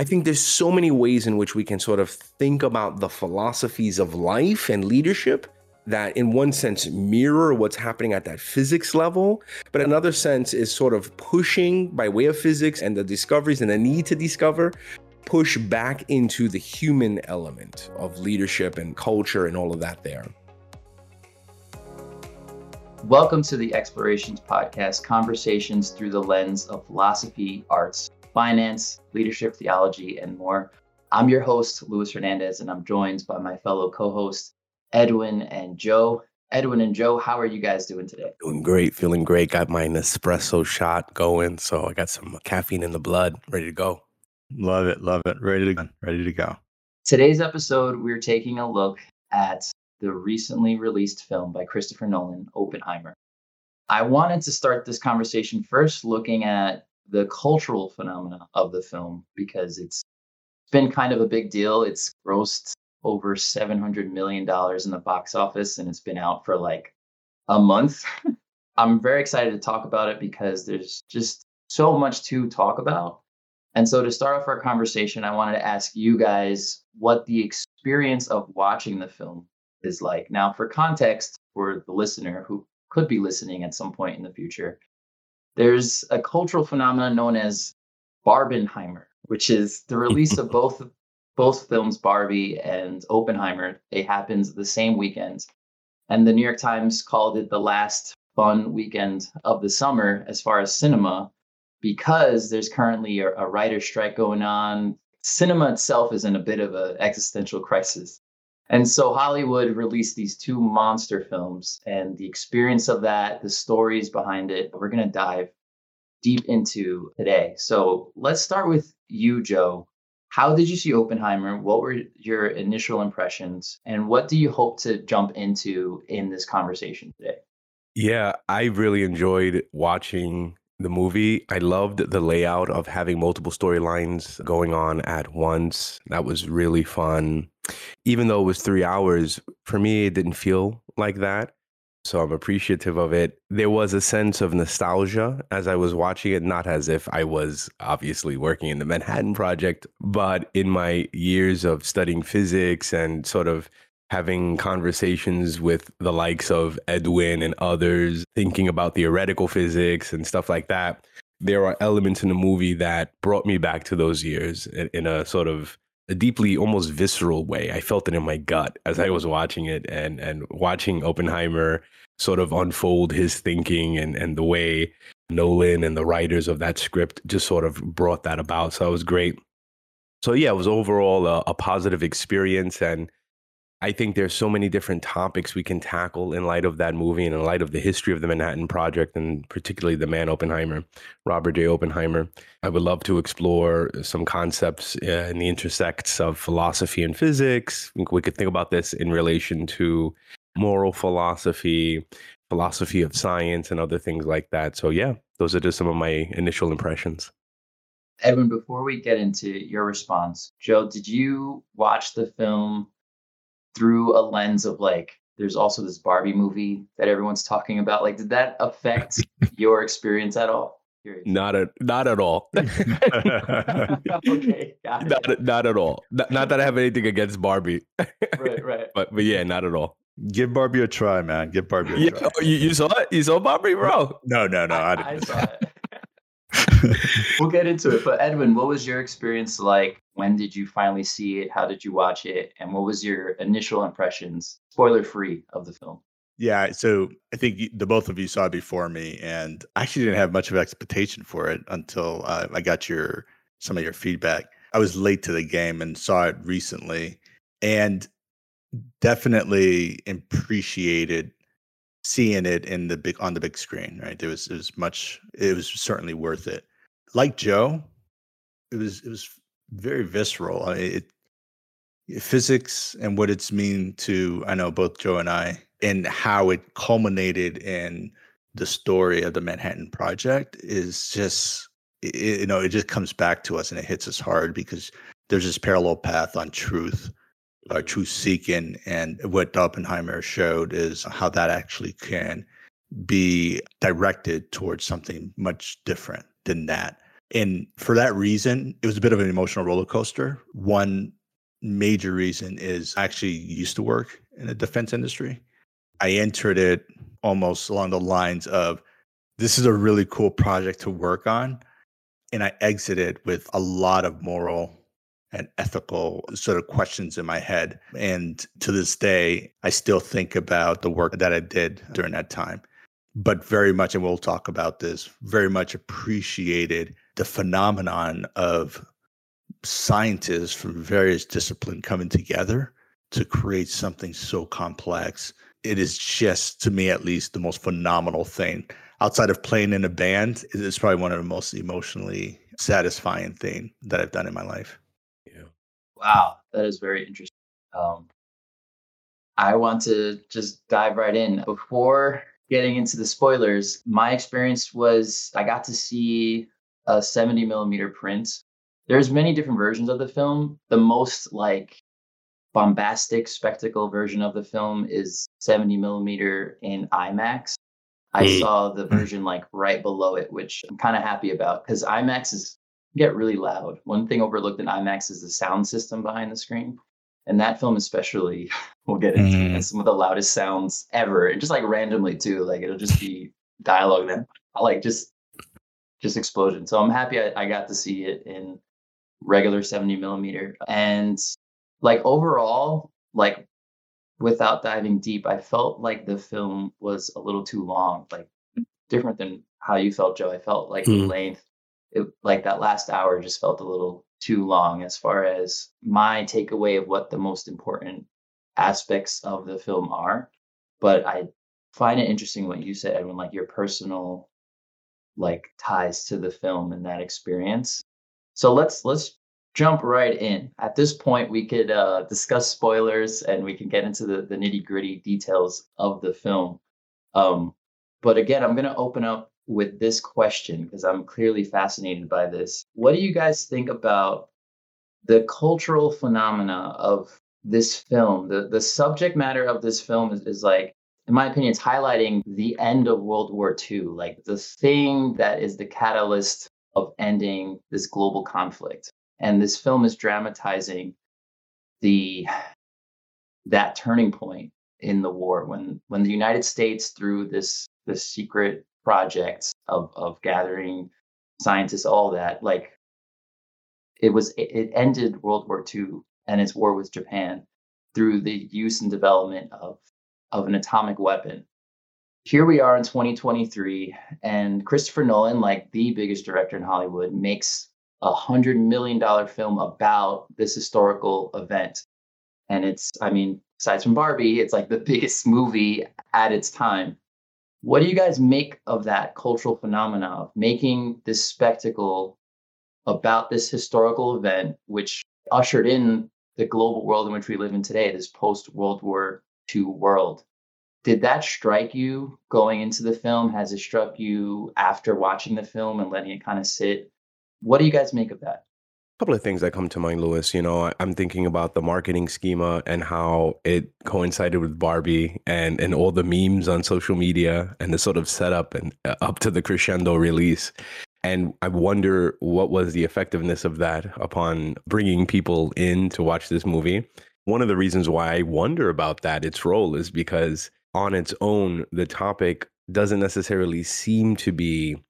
I think there's so many ways in which we can sort of think about the philosophies of life and leadership that in one sense mirror what's happening at that physics level but another sense is sort of pushing by way of physics and the discoveries and the need to discover push back into the human element of leadership and culture and all of that there. Welcome to the Explorations Podcast, conversations through the lens of philosophy, arts, finance, leadership, theology, and more. I'm your host, Luis Hernandez, and I'm joined by my fellow co hosts, Edwin and Joe. Edwin and Joe, how are you guys doing today? Doing great, feeling great. Got my Nespresso shot going, so I got some caffeine in the blood, ready to go. Love it, love it. Ready to go. Ready to go. Today's episode, we're taking a look at the recently released film by Christopher Nolan, Oppenheimer. I wanted to start this conversation first looking at the cultural phenomena of the film because it's been kind of a big deal. It's grossed over $700 million in the box office and it's been out for like a month. I'm very excited to talk about it because there's just so much to talk about. And so, to start off our conversation, I wanted to ask you guys what the experience of watching the film is like. Now, for context, for the listener who could be listening at some point in the future, there's a cultural phenomenon known as Barbenheimer, which is the release of both both films, Barbie and Oppenheimer. They happens the same weekend, and the New York Times called it the last fun weekend of the summer as far as cinema, because there's currently a, a writer strike going on. Cinema itself is in a bit of an existential crisis. And so Hollywood released these two monster films, and the experience of that, the stories behind it, we're going to dive deep into today. So let's start with you, Joe. How did you see Oppenheimer? What were your initial impressions? And what do you hope to jump into in this conversation today? Yeah, I really enjoyed watching the movie. I loved the layout of having multiple storylines going on at once. That was really fun even though it was three hours, for me, it didn't feel like that. So I'm appreciative of it. There was a sense of nostalgia as I was watching it, not as if I was obviously working in the Manhattan Project, but in my years of studying physics and sort of having conversations with the likes of Edwin and others, thinking about theoretical physics and stuff like that. There are elements in the movie that brought me back to those years in, a sort of a deeply almost visceral way. I felt it in my gut as I was watching it and and watching Oppenheimer sort of unfold his thinking and and the way Nolan and the writers of that script just sort of brought that about. So it was great. So yeah, it was overall a, a positive experience and I think there's so many different topics we can tackle in light of that movie and in light of the history of the Manhattan Project and particularly the man Oppenheimer, Robert J. Oppenheimer. I would love to explore some concepts uh, in the intersects of philosophy and physics. We could think about this in relation to moral philosophy, philosophy of science, and other things like that. So, yeah, those are just some of my initial impressions. Edwin, before we get into your response, Joe, did you watch the film through a lens of like there's also this Barbie movie that everyone's talking about. Like, did that affect your experience at all? Curious. Not at not at all. okay, not not at all. Not, not, that I have anything against Barbie. right, right. But but yeah, not at all. Give Barbie a try, man. Give Barbie a yeah, try. Oh, you, you saw it? You saw Barbie, bro? No, no, no. I, I, I saw it. we'll get into it. But Edwin, what was your experience like? When did you finally see it? How did you watch it? And what was your initial impressions, spoiler free, of the film? Yeah, so I think the both of you saw it before me, and I actually didn't have much of expectation for it until uh, I got your some of your feedback. I was late to the game and saw it recently, and definitely appreciated seeing it in the big on the big screen. Right, it was it was much. It was certainly worth it. Like Joe, it was it was very visceral. I mean, it, physics and what it's mean to I know both Joe and I, and how it culminated in the story of the Manhattan Project is just it, you know it just comes back to us and it hits us hard because there's this parallel path on truth uh, truth seeking. And what Oppenheimer showed is how that actually can be directed towards something much different than that. And for that reason, it was a bit of an emotional roller coaster. One major reason is I actually used to work in the defense industry. I entered it almost along the lines of this is a really cool project to work on. And I exited with a lot of moral and ethical sort of questions in my head. And to this day, I still think about the work that I did during that time. But very much, and we'll talk about this, very much appreciated the phenomenon of scientists from various disciplines coming together to create something so complex. It is just, to me at least, the most phenomenal thing. Outside of playing in a band, it's probably one of the most emotionally satisfying thing that I've done in my life. Yeah. Wow, that is very interesting. Um, I want to just dive right in. Before getting into the spoilers, my experience was I got to see a 70 millimeter print. There's many different versions of the film. The most like bombastic spectacle version of the film is 70 millimeter in IMAX. I Mm. saw the version like right below it, which I'm kind of happy about because IMAX is get really loud. One thing overlooked in IMAX is the sound system behind the screen. And that film especially, we'll get into Mm. some of the loudest sounds ever. And just like randomly too. Like it'll just be dialogue then like just just explosion. So I'm happy I, I got to see it in regular 70 millimeter. And like overall, like without diving deep, I felt like the film was a little too long, like different than how you felt, Joe. I felt like the Hmm. length, it, like that last hour just felt a little too long as far as my takeaway of what the most important aspects of the film are. But I find it interesting what you said, Edwin, like your personal like ties to the film and that experience. So let's let's jump right in. At this point, we could uh, discuss spoilers and we can get into the, the nitty gritty details of the film. Um, but again, I'm going to open up with this question because I'm clearly fascinated by this. What do you guys think about the cultural phenomena of this film? The the subject matter of this film is, is like in my opinion, it's highlighting the end of World War II, like the thing that is the catalyst of ending this global conflict. And this film is dramatizing the that turning point in the war when when the United States through this this secret project of of gathering scientists, all that, like it was it, ended World War II and its war with Japan through the use and development of of an atomic weapon. Here we are in 2023, and Christopher Nolan, like the biggest director in Hollywood, makes a hundred million dollar film about this historical event. And it's, I mean, aside from Barbie, it's like the biggest movie at its time. What do you guys make of that cultural phenomena of making this spectacle about this historical event, which ushered in the global world in which we live in today, this post World War World? Did that strike you going into the film? Has it struck you after watching the film and letting it kind of sit? What do you guys make of that? A couple of things that come to mind, Lewis. You know, I'm thinking about the marketing schema and how it coincided with Barbie and and all the memes on social media and the sort of setup and uh, up to the crescendo release. And I wonder what was the effectiveness of that upon bringing people in to watch this movie. One of the reasons why I wonder about that, its role, is because on its own, the topic doesn't necessarily seem to be,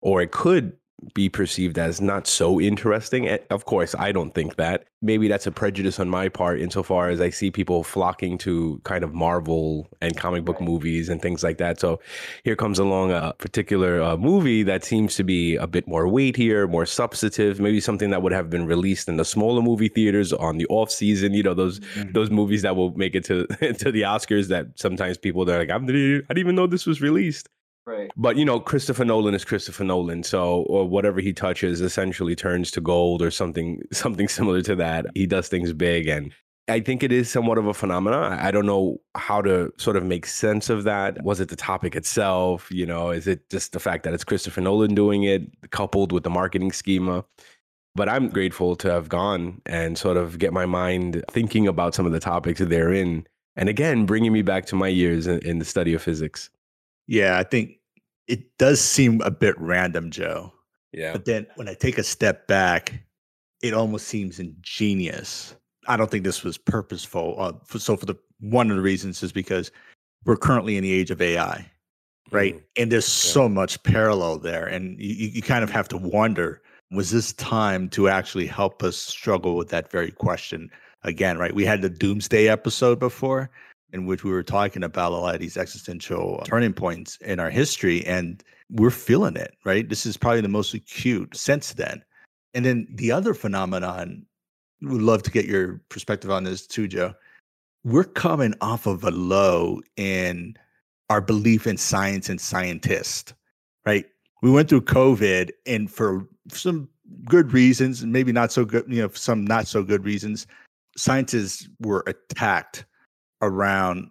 or it could be perceived as not so interesting. Eh, Of course, I don't think that. Maybe that's a prejudice on my part, insofar as I see people flocking to kind of Marvel and comic book movies and things like that. So here comes along a particular uh, movie that seems to be a bit more weightier, more substantive, maybe something that would have been released in the smaller movie theaters on the off season. You know, those those movies that will make it to to the Oscars that sometimes people they're like, I didn't even know this was released. Right. But you know, Christopher Nolan is Christopher Nolan, so whatever he touches essentially turns to gold or something something similar to that. He does things big and I think it is somewhat of a phenomenon. I don't know how to sort of make sense of that. Was it the topic itself? You know, is it just the fact that it's Christopher Nolan doing it coupled with the marketing schema? But I'm grateful to have gone and sort of get my mind thinking about some of the topics therein. And again, bringing me back to my years in the study of physics. Yeah, I think it does seem a bit random, Joe. Yeah. But then when I take a step back, it almost seems ingenious. I don't think this was purposeful. Uh, for, so for the one of the reasons is because we're currently in the age of AI, right? Mhm. And there's Yeah. so much parallel there, and you you kind of have to wonder: was this time to actually help us struggle with that very question again? Right? We had the Doomsday episode before, in which we were talking about a lot of these existential turning points in our history, and we're feeling it. Right? This is probably the most acute since then. And then the other phenomenon, would love to get your perspective on this too, Joe. We're coming off of a low in our belief in science and scientists, right? We went through COVID, and for some good reasons, and maybe not so good, you know, some not so good reasons, scientists were attacked around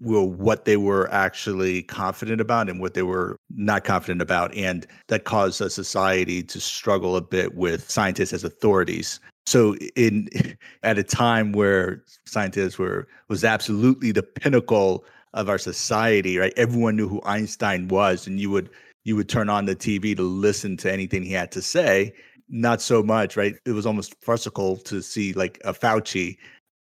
well, what they were actually confident about and what they were not confident about. And that caused a society to struggle a bit with scientists as authorities. So in at a time where scientists were was absolutely the pinnacle of our society, right? Everyone knew who Einstein was, and you would you would turn on the TV to listen to anything he had to say. Not so much, right? It was almost farcical to see like a Fauci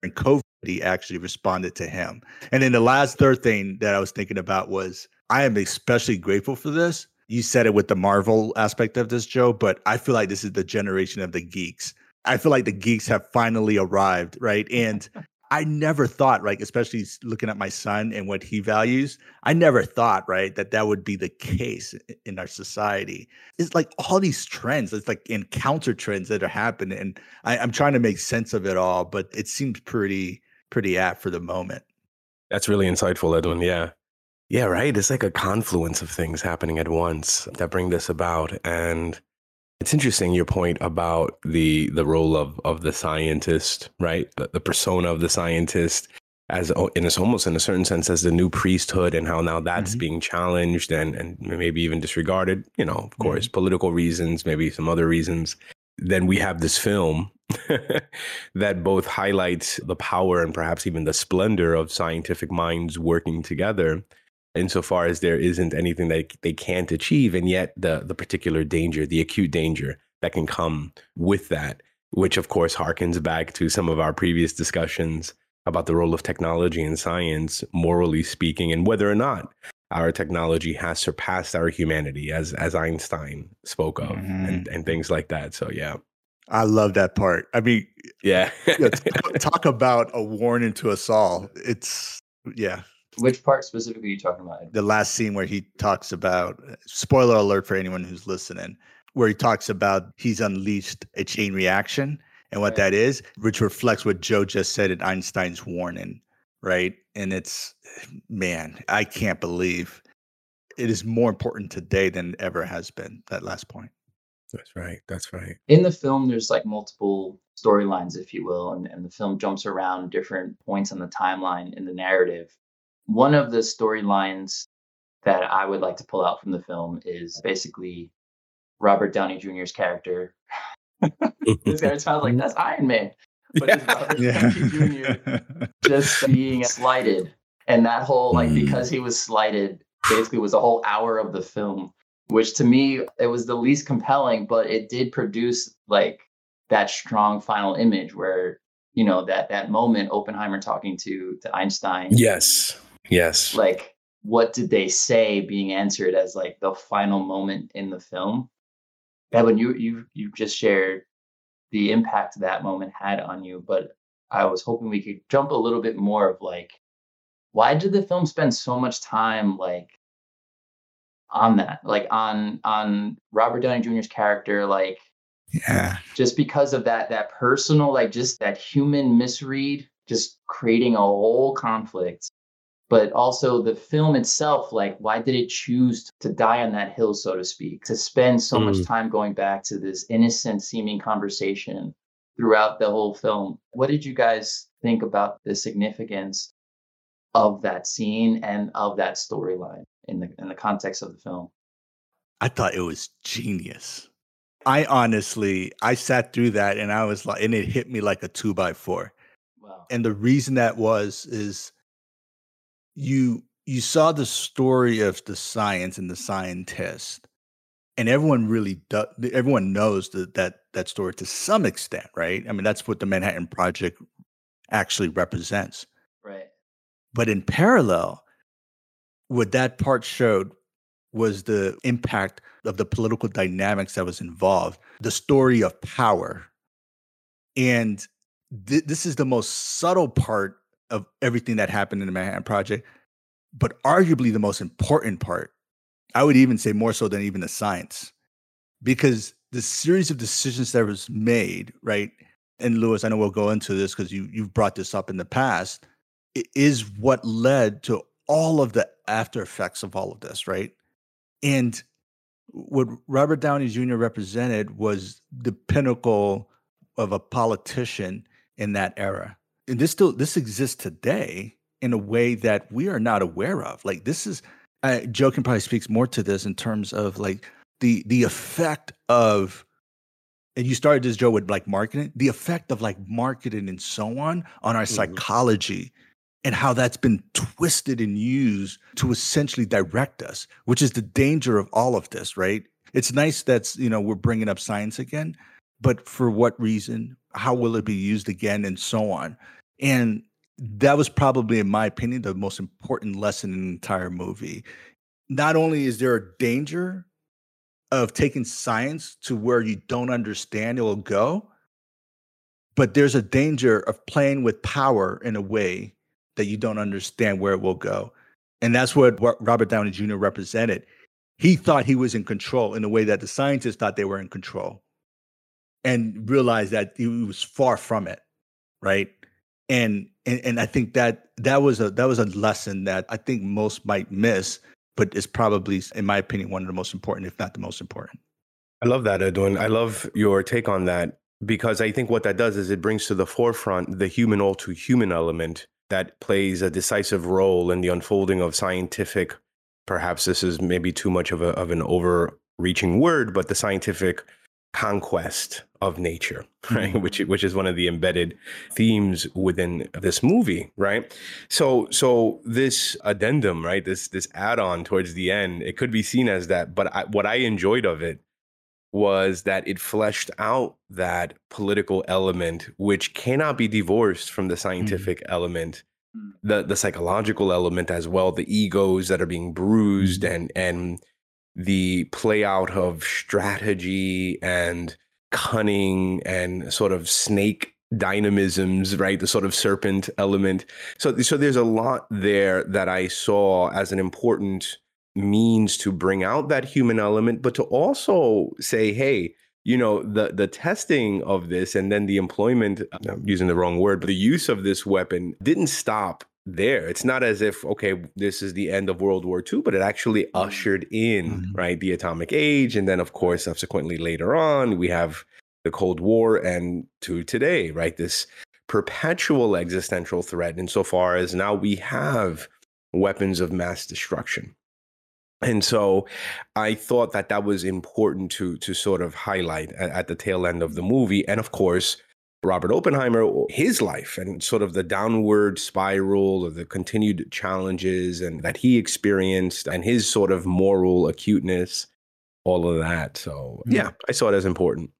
and COVID he actually responded to him. And then the last third thing that I was thinking about was I am especially grateful for this. You said it with the Marvel aspect of this, Joe, but I feel like this is the generation of the geeks. I feel like the geeks have finally arrived, right? And I never thought, right, especially looking at my son and what he values, I never thought, right, that that would be the case in our society. It's like all these trends, it's like in counter trends that are happening. And I, I'm trying to make sense of it all, but it seems pretty, pretty apt for the moment. That's really insightful, Edwin. Yeah. Yeah, right. It's like a confluence of things happening at once that bring this about. And it's interesting your point about the the role of of the scientist, right? The, the persona of the scientist as in it's almost in a certain sense as the new priesthood and how now that's Mhm. being challenged and and maybe even disregarded, you know, of course, political reasons, maybe some other reasons. Then we have this film that both highlights the power and perhaps even the splendor of scientific minds working together insofar as there isn't anything that they can't achieve and yet the the particular danger the acute danger that can come with that which of course harkens back to some of our previous discussions about the role of technology and science morally speaking and whether or not our technology has surpassed our humanity as as Einstein spoke of and, mm-hmm. and things like that. So yeah I love that part. I mean, yeah yeah, talk, talk about a warning to us all. It's, yeah, Which part specifically are you talking about? The last scene where he talks about spoiler alert for anyone who's listening where he talks about he's unleashed a chain reaction and what Right. that is which reflects what joe just said in einstein's warning right and it's man i can't believe it is more important today than it ever has been that last point that's right that's right. In the film there's like multiple storylines if you will and, and the film jumps around different points on the timeline in the narrative. One of the storylines that i would like to pull out from the film is basically robert downey jr's character. This guy sounds like that's iron man but Robert Downey Jr. just being slighted. And that whole like Mm. because he was slighted basically was a whole hour of the film which to me it was the least compelling but it did produce like that strong final image where you know that that moment oppenheimer talking to to einstein. Yes. Yes. Like what did they say being answered as like the final moment in the film? Edwin, you you you just shared the impact that moment had on you, but I was hoping we could jump a little bit more of like why did the film spend so much time like on that? Like on on Robert Downey Jr.'s character, like yeah just because of that that personal, like just that human misread, just creating a whole conflict. But also the film itself, like why did it choose to die on that hill, so to speak, to spend so much Mm. time going back to this innocent seeming conversation throughout the whole film? What did you guys think about the significance of that scene and of that storyline in the in the context of the film? I thought it was genius. I honestly, I sat through that and I was like, and it hit me like a two by four. Wow. And the reason that was is you you saw the story of the science and the scientist, and everyone really does everyone knows that that that story to some extent right i mean that's what the manhattan project actually represents right but in parallel what that part showed was the impact of the political dynamics that was involved the story of power and th- this is the most subtle part of everything that happened in the manhattan project but arguably the most important part I would even say more so than even the science, because the series of decisions that was made, right? And Lewis, I know we'll go into this because you you've brought this up in the past, is what led to all of the after effects of all of this, right? And what Robert Downey Jr. represented was the pinnacle of a politician in that era. And this still this exists today in a way that we are not aware of. Like this is uh, Joe can probably speaks more to this in terms of like the the effect of and you started this Joe with like marketing, the effect of like marketing and so on on our mm-hmm. psychology and how that's been twisted and used to essentially direct us, which is the danger of all of this, right? It's nice that's, you know, we're bringing up science again, but for what reason? How will it be used again and so on? And that was probably, in my opinion, the most important lesson in the entire movie. Not only is there a danger of taking science to where you don't understand it will go, but there's a danger of playing with power in a way that you don't understand where it will go. And that's what, Robert Downey Jr. represented. He thought he was in control in a way that the scientists thought they were in control and realized that he was far from it, right? and and, and I think that that was a that was a lesson that I think most might miss, but is probably, in my opinion, one of the most important, if not the most important. I love that, Edwin. I love your take on that because I think what that does is it brings to the forefront the human all to human element that plays a decisive role in the unfolding of scientific. Perhaps this is maybe too much of a of an overreaching word, but the scientific conquest of nature, right? Mm-hmm. Which which is one of the embedded themes within this movie, right? So so this addendum, right? This this add-on towards the end, it could be seen as that, but I, what I enjoyed of it was that it fleshed out that political element which cannot be divorced from the mm-hmm. scientific mm-hmm. element the the psychological element as well the egos that are being bruised mm-hmm. and and the play out of strategy and cunning and sort of snake dynamisms, right? The sort of serpent element. So, so there's a lot there that I saw as an important means to bring out that human element, but to also say, hey, you know, the the testing of this and then the employment, I'm using the wrong word, but the use of this weapon didn't stop there. It's not as if, okay, this is the end of World War II, but it actually ushered in, mm-hmm. right, the atomic age. And then, of course, subsequently later on, we have the Cold War and to today, right, this perpetual existential threat insofar as now we have weapons of mass destruction. And so I thought that that was important to to sort of highlight at, at the tail end of the movie. And of course, Robert Oppenheimer, his life and sort of the downward spiral or the continued challenges and that he experienced and his sort of moral acuteness, all of that. So hmm. yeah, I saw it as important.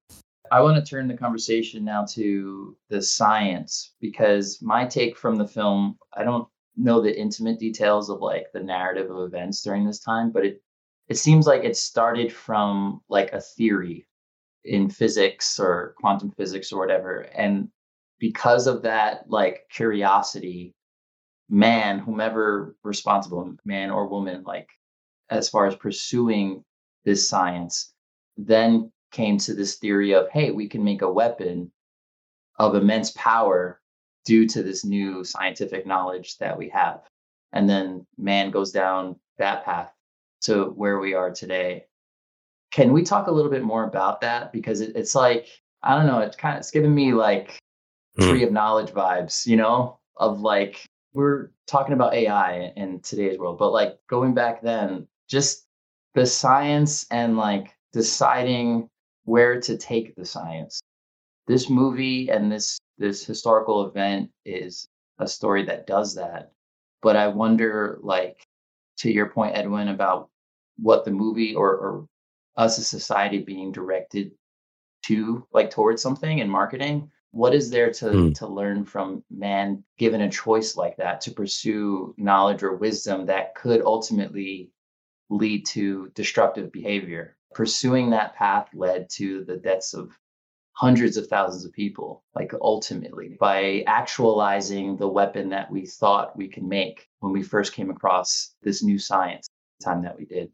I want to turn the conversation now to the science because my take from the film, I don't know the intimate details of like the narrative of events during this time, but it it seems like it started from like a theory in physics or quantum physics or whatever and because of that like curiosity man whomever responsible man or woman like as far as pursuing this science then came to this theory of hey we can make a weapon of immense power due to this new scientific knowledge that we have and then man goes down that path to where we are today can we talk a little bit more about that? Because it, it's like, I don't know, it's kind of, it's giving me like mm. tree of knowledge vibes, you know, of like, we're talking about AI in today's world, but like going back then, just the science and like deciding where to take the science. This movie and this this historical event is a story that does that. But I wonder, like, to your point, Edwin, about what the movie or, or us as society being directed to like towards something in marketing what is there to mm. to learn from man given a choice like that to pursue knowledge or wisdom that could ultimately lead to destructive behavior pursuing that path led to the deaths of hundreds of thousands of people like ultimately by actualizing the weapon that we thought we could make when we first came across this new science time that we did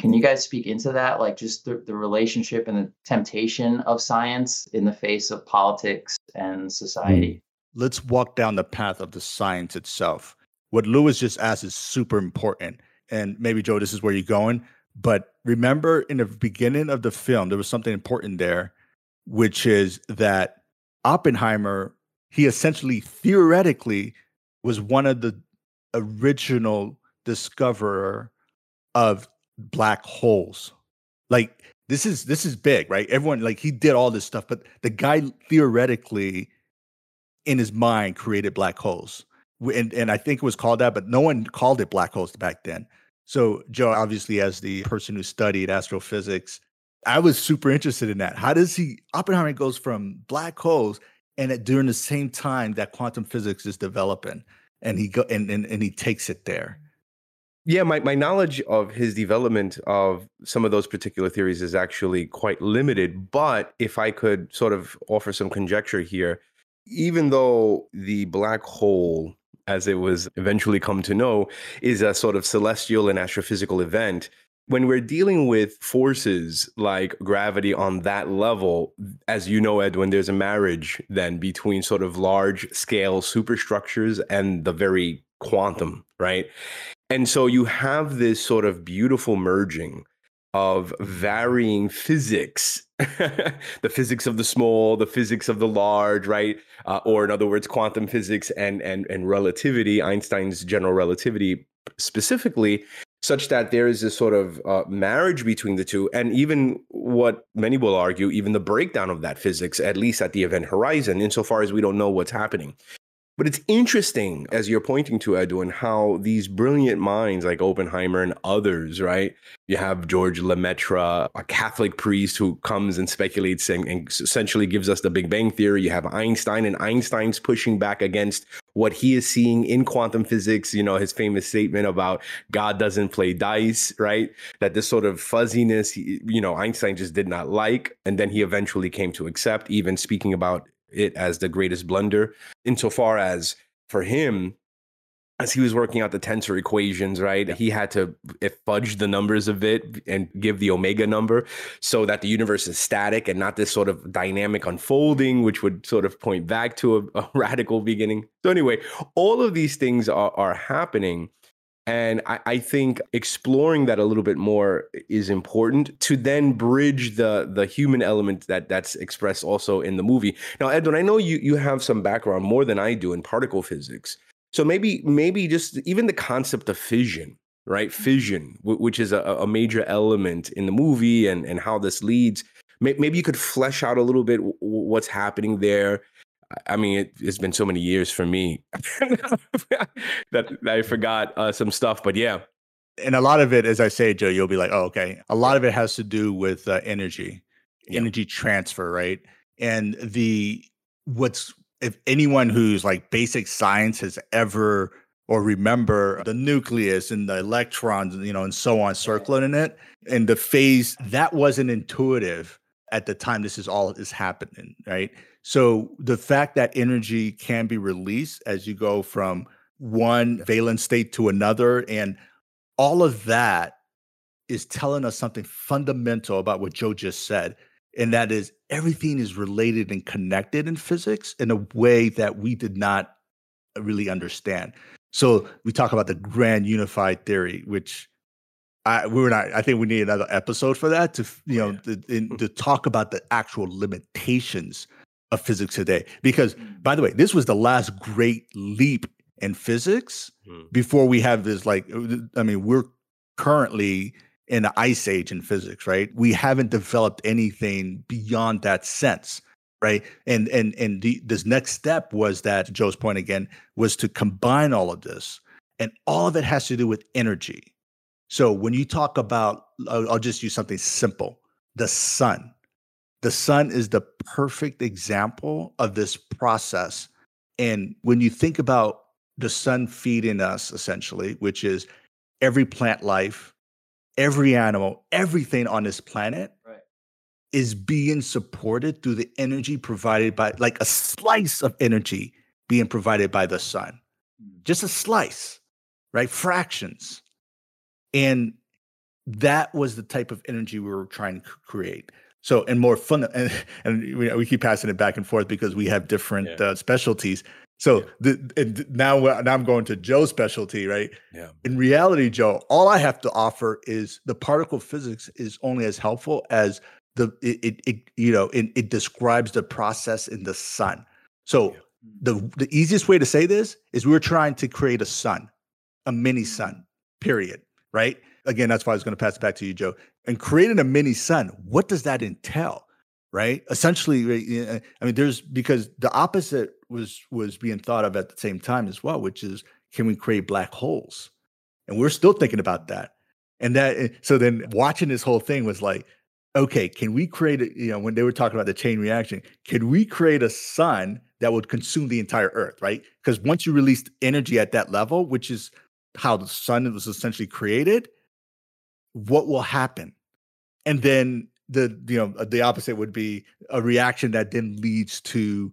can you guys speak into that? Like just the, the relationship and the temptation of science in the face of politics and society? Mm. Let's walk down the path of the science itself. What Lewis just asked is super important. And maybe, Joe, this is where you're going. But remember in the beginning of the film, there was something important there, which is that Oppenheimer, he essentially theoretically was one of the original discoverer of black holes. Like this is this is big, right? Everyone like he did all this stuff, but the guy theoretically in his mind created black holes. And and I think it was called that, but no one called it black holes back then. So Joe, obviously, as the person who studied astrophysics, I was super interested in that. How does he Oppenheimer goes from black holes and at, during the same time that quantum physics is developing, and he go and, and and he takes it there yeah, my, my knowledge of his development of some of those particular theories is actually quite limited. But if I could sort of offer some conjecture here, even though the black hole, as it was eventually come to know, is a sort of celestial and astrophysical event, when we're dealing with forces like gravity on that level, as you know, Ed, when there's a marriage then between sort of large scale superstructures and the very quantum, right? And so you have this sort of beautiful merging of varying physics the physics of the small the physics of the large right uh, or in other words quantum physics and and and relativity einstein's general relativity specifically such that there is this sort of uh, marriage between the two. And even what many will argue even the breakdown of that physics at least at the event horizon insofar as we don't know what's happening but it's interesting, as you're pointing to, Edwin, how these brilliant minds like Oppenheimer and others, right? You have George Lemaitre, a Catholic priest who comes and speculates and, and essentially gives us the Big Bang Theory. You have Einstein, and Einstein's pushing back against what he is seeing in quantum physics, you know, his famous statement about God doesn't play dice, right? That this sort of fuzziness, you know, Einstein just did not like. And then he eventually came to accept, even speaking about it as the greatest blunder, insofar as for him, as he was working out the tensor equations, right? He had to fudge the numbers a bit and give the omega number so that the universe is static and not this sort of dynamic unfolding, which would sort of point back to a, a radical beginning. So, anyway, all of these things are, are happening and I, I, think exploring that a little bit more is important to then bridge the the human element that that's expressed also in the movie. Now, Edwin, I know you you have some background more than I do in particle physics, so maybe maybe just even the concept of fission, right? Mm-hmm. Fission, which is a, a major element in the movie, and and how this leads. Maybe you could flesh out a little bit what's happening there I mean, it, has been so many years for me that, I forgot uh, some stuff. But yeah, and a lot of it, as I say, Joe, you'll be like, "Oh, okay." A lot of it has to do with uh, energy, yeah. energy transfer, right? And the what's if anyone who's like basic science has ever or remember the nucleus and the electrons, you know, and so on circling in it, and the phase that wasn't intuitive at the time this is all is happening, right? So the fact that energy can be released as you go from one valence state to another, and all of that is telling us something fundamental about what Joe just said. And that is everything is related and connected in physics in a way that we did not really understand. So we talk about the grand unified theory, which I we were not. I think we need another episode for that to you oh, know yeah. to, in, to talk about the actual limitations of physics today. Because, mm. by the way, this was the last great leap in physics mm. before we have this, like, uh, I mean, we're currently in the ice age in physics, right? We haven't developed anything beyond that sense. Right. And and and the, this next step was that Joe's point again was to combine all of this. And all of it has to do with energy. So when you talk about, I'll, I'll just use something simple the sun. The sun is the perfect example of this process. And when you think about the sun feeding us, essentially, which is every plant life, every animal, everything on this planet Right. is being supported through the energy provided by, like a slice of energy being provided by the sun. Mm. Just a slice, right? Fractions. And that was the type of energy we were trying to create. So, and more fun, and, and we, we keep passing it back and forth because we have different Yeah. uh, specialties. So Yeah. the, and now, now I'm going to Joe's specialty, right? Yeah. in reality, Joe, all I have to offer is the particle physics is only as helpful as the it, it, it you know it, it describes the process in the sun. So Yeah. the the easiest way to say this is we're trying to create a sun, a mini sun. Period. Right. Again, that's why I was going to pass it back to you, Joe. And creating a mini sun, what does that entail? Right. Essentially, I mean, there's because the opposite was was being thought of at the same time as well, which is can we create black holes? and we're still thinking about that and that eh, so then watching this whole thing was like okay can we create a, you know when they were talking about the chain reaction can we create a sun that would consume the entire earth right because once you release energy at that level which is how the sun was essentially created what will happen and then the you know uh, the opposite would be a reaction that then leads to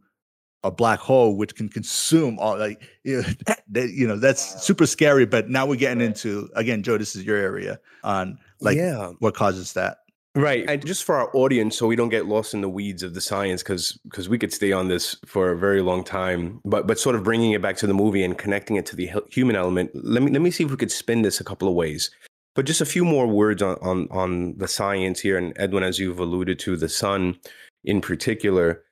a black hole which can consume all like you know, that, that- you know that's Wow. super scary but now we're getting Right. into again joe this is your area on like yeah. what causes that Right. And just for our audience, so we don't get lost in the weeds of the science, because because we could stay on this for a very long time. But but sort of bringing it back to the movie and connecting it to the human element. Let me let me see if we could spin this a couple of ways. But just a few more words on on on the science here, and Edwin, as you've alluded to, the sun in particular.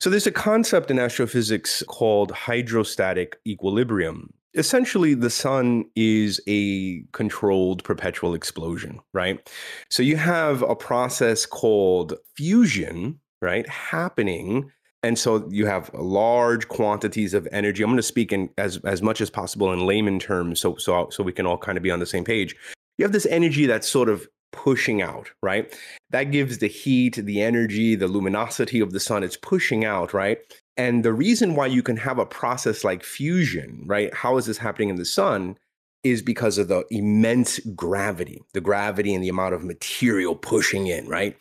So there's a concept in astrophysics called hydrostatic equilibrium. Essentially, the sun is a controlled perpetual explosion, right? So you have a process called fusion, right, happening. And so you have large quantities of energy. I'm going to speak in as, as much as possible in layman terms so, so, so we can all kind of be on the same page. You have this energy that's sort of pushing out, right? That gives the heat, the energy, the luminosity of the sun. It's pushing out, right? And the reason why you can have a process like fusion, right? How is this happening in the sun? Is because of the immense gravity, the gravity and the amount of material pushing in, right?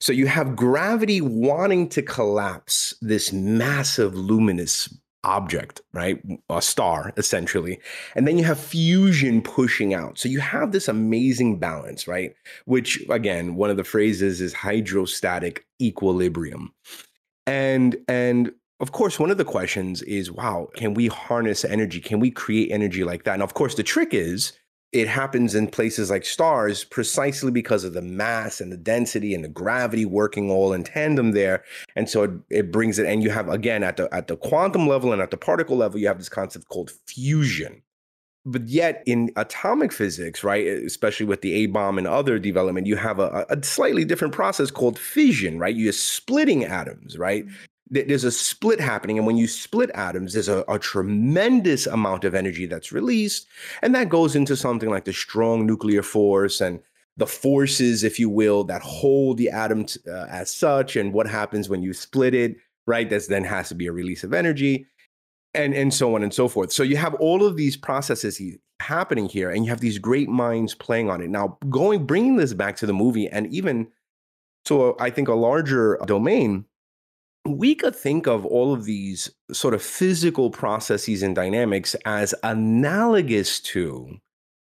So you have gravity wanting to collapse this massive luminous object, right? A star, essentially. And then you have fusion pushing out. So you have this amazing balance, right? Which, again, one of the phrases is hydrostatic equilibrium. And, and, of course, one of the questions is wow, can we harness energy? Can we create energy like that? And of course, the trick is it happens in places like stars precisely because of the mass and the density and the gravity working all in tandem there. And so it, it brings it, and you have again at the at the quantum level and at the particle level, you have this concept called fusion. But yet in atomic physics, right, especially with the A bomb and other development, you have a, a slightly different process called fission, right? You're splitting atoms, right? Mm. Th- There's a split happening. And when you split atoms, there's a, a tremendous amount of energy that's released. And that goes into something like the strong nuclear force and the forces, if you will, that hold the atom t- uh, as such, and what happens when you split it, right? That then has to be a release of energy, and and so on and so forth. So you have all of these processes he- happening here, and you have these great minds playing on it. Now, going bringing this back to the movie, and even to I think a larger domain, we could think of all of these sort of physical processes and dynamics as analogous to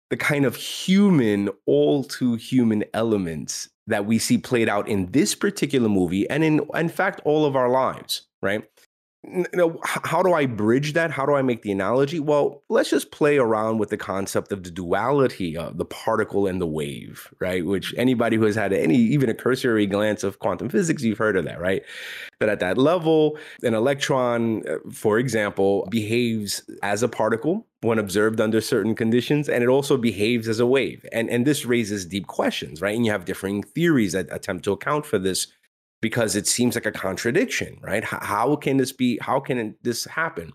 the kind of human, all too human elements that we see played out in this particular movie and in, in fact, all of our lives, right? N- Now, h- how do I bridge that? How do I make the analogy? Well, let's just play around with the concept of the duality of the particle and the wave, right? Which anybody who has had any, even a cursory glance of quantum physics, you've heard of that, right? That at that level, an electron, uh, for example, behaves as a particle when observed under certain conditions, and it also behaves as a wave. And, and this raises deep questions, right? And you have differing theories that attempt to account for this because it seems like a contradiction, right? How, how can this be? How can this happen?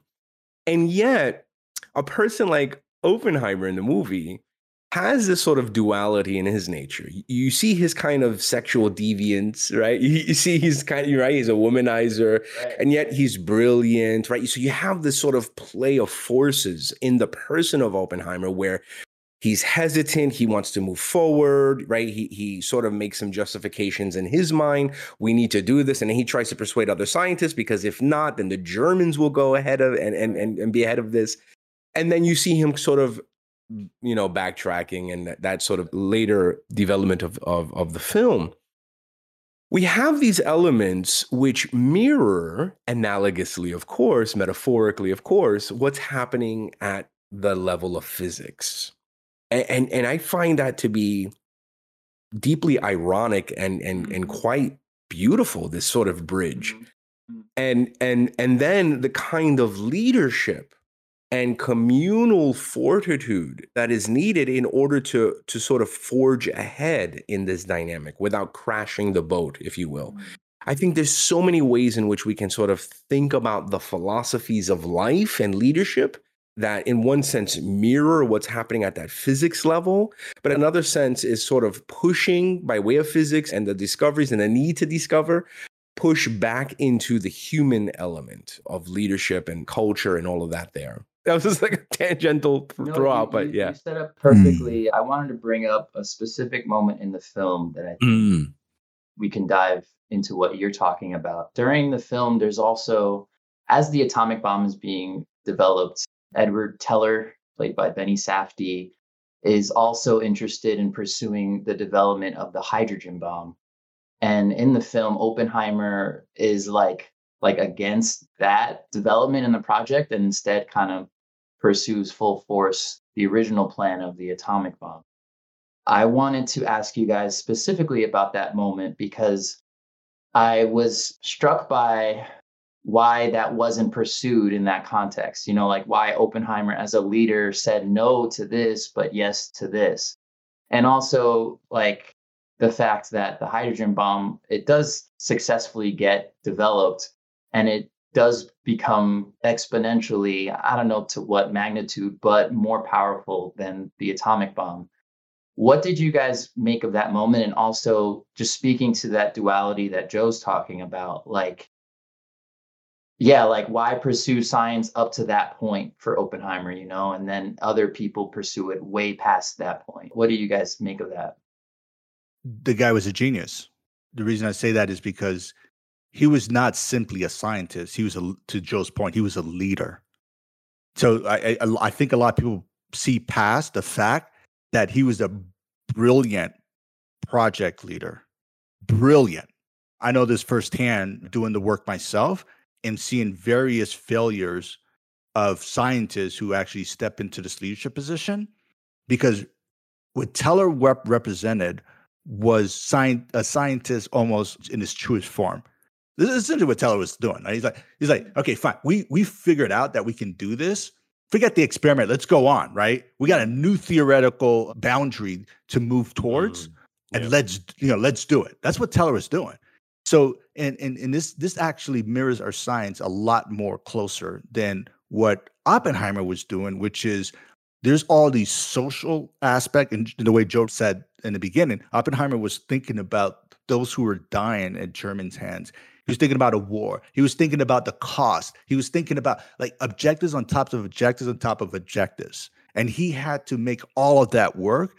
And yet, a person like Oppenheimer in the movie has this sort of duality in his nature. You see his kind of sexual deviance, right? You, see he's kind of right. He's a womanizer, right. and yet he's brilliant, right? So you have this sort of play of forces in the person of Oppenheimer, where he's hesitant he wants to move forward right? He he sort of makes some justifications in his mind. We need to do this. And he tries to persuade other scientists because if not then the germans will go ahead of and and and, and be ahead of this. And then you see him sort of you know backtracking and that, that sort of later development of, of of the film. We have these elements which mirror analogously of course metaphorically of course what's happening at the level of physics and and, and i find that to be deeply ironic and and and mm-hmm. quite beautiful this sort of bridge mm-hmm. and and and then the kind of leadership and communal fortitude that is needed in order to to sort of forge ahead in this dynamic without crashing the boat if you will mm-hmm. i think there's so many ways in which we can sort of think about the philosophies of life and leadership that in one sense mirror what's happening at that physics level but another sense is sort of pushing by way of physics and the discoveries and the need to discover push back into the human element of leadership and culture and all of that there that was just like a tangential no, throw but yeah. You set up perfectly. Mm. I wanted to bring up a specific moment in the film that I think mm. we can dive into what you're talking about. During the film, there's also, as the atomic bomb is being developed, Edward Teller, played by Benny Safdie, is also interested in pursuing the development of the hydrogen bomb. And in the film, Oppenheimer is like like against that development in the project and instead kind of pursues full force the original plan of the atomic bomb. I wanted to ask you guys specifically about that moment because I was struck by why that wasn't pursued in that context. You know, like why Oppenheimer as a leader said no to this, but yes to this. And also, like the fact that the hydrogen bomb, it does successfully get developed and it does become exponentially, I don't know to what magnitude, but more powerful than the atomic bomb. What did you guys make of that moment? And also, just speaking to that duality that Joe's talking about, like, yeah, like why pursue science up to that point for Oppenheimer, you know, and then other people pursue it way past that point. What do you guys make of that? The guy was a genius. The reason I say that is because he was not simply a scientist. He was a, to Joe's point, he was a leader. So I, I, I think a lot of people see past the fact that he was a brilliant project leader. Brilliant. I know this firsthand doing the work myself and seeing various failures of scientists who actually step into this leadership position because what Teller rep- represented was sci- a scientist almost in his truest form. This is essentially what Teller was doing. Right? He's like, he's like, okay, fine. We we figured out that we can do this. Forget the experiment. Let's go on. Right? We got a new theoretical boundary to move towards, mm, and yeah. let's you know let's do it. That's what Teller was doing. So, and and and this this actually mirrors our science a lot more closer than what Oppenheimer was doing, which is there's all these social aspect and the way Joe said in the beginning, Oppenheimer was thinking about those who were dying at Germans' hands. He was thinking about a war. He was thinking about the cost. He was thinking about like objectives on top of objectives on top of objectives. And he had to make all of that work,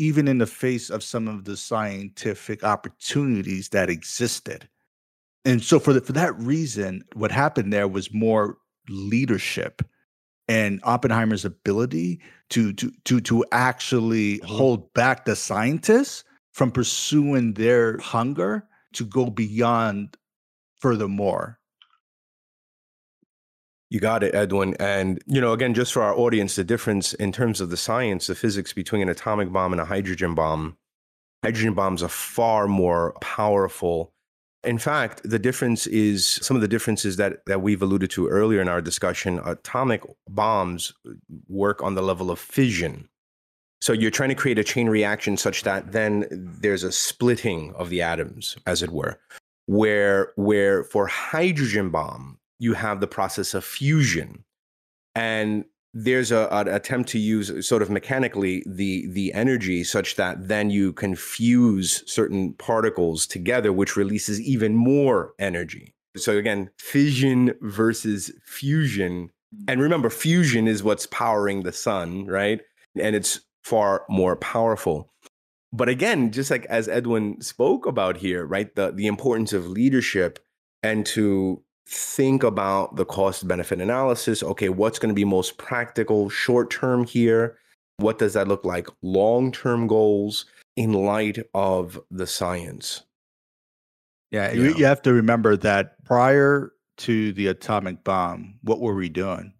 even in the face of some of the scientific opportunities that existed. And so, for, the, for that reason, what happened there was more leadership and Oppenheimer's ability to to to to actually mm-hmm. hold back the scientists from pursuing their hunger to go beyond furthermore. You got it, Edwin. And, you know, again, just for our audience, the difference in terms of the science, the physics between an atomic bomb and a hydrogen bomb, hydrogen bombs are far more powerful. In fact, the difference is some of the differences that, that we've alluded to earlier in our discussion. Atomic bombs work on the level of fission. So you're trying to create a chain reaction such that then there's a splitting of the atoms, as it were. Where where for hydrogen bomb, you have the process of fusion. And there's a, an attempt to use sort of mechanically the the energy such that then you can fuse certain particles together which releases even more energy. So again fission versus fusion. And mm-hmm. remember fusion is what's powering the sun right? And it's far more powerful. But again just like as edwin spoke about here right the the importance of leadership and to think about the cost benefit analysis. Okay, what's going to be most practical short term here? What does that look like long term goals in light of the science? Yeah, yeah, you have to remember that prior to the atomic bomb, what were we doing?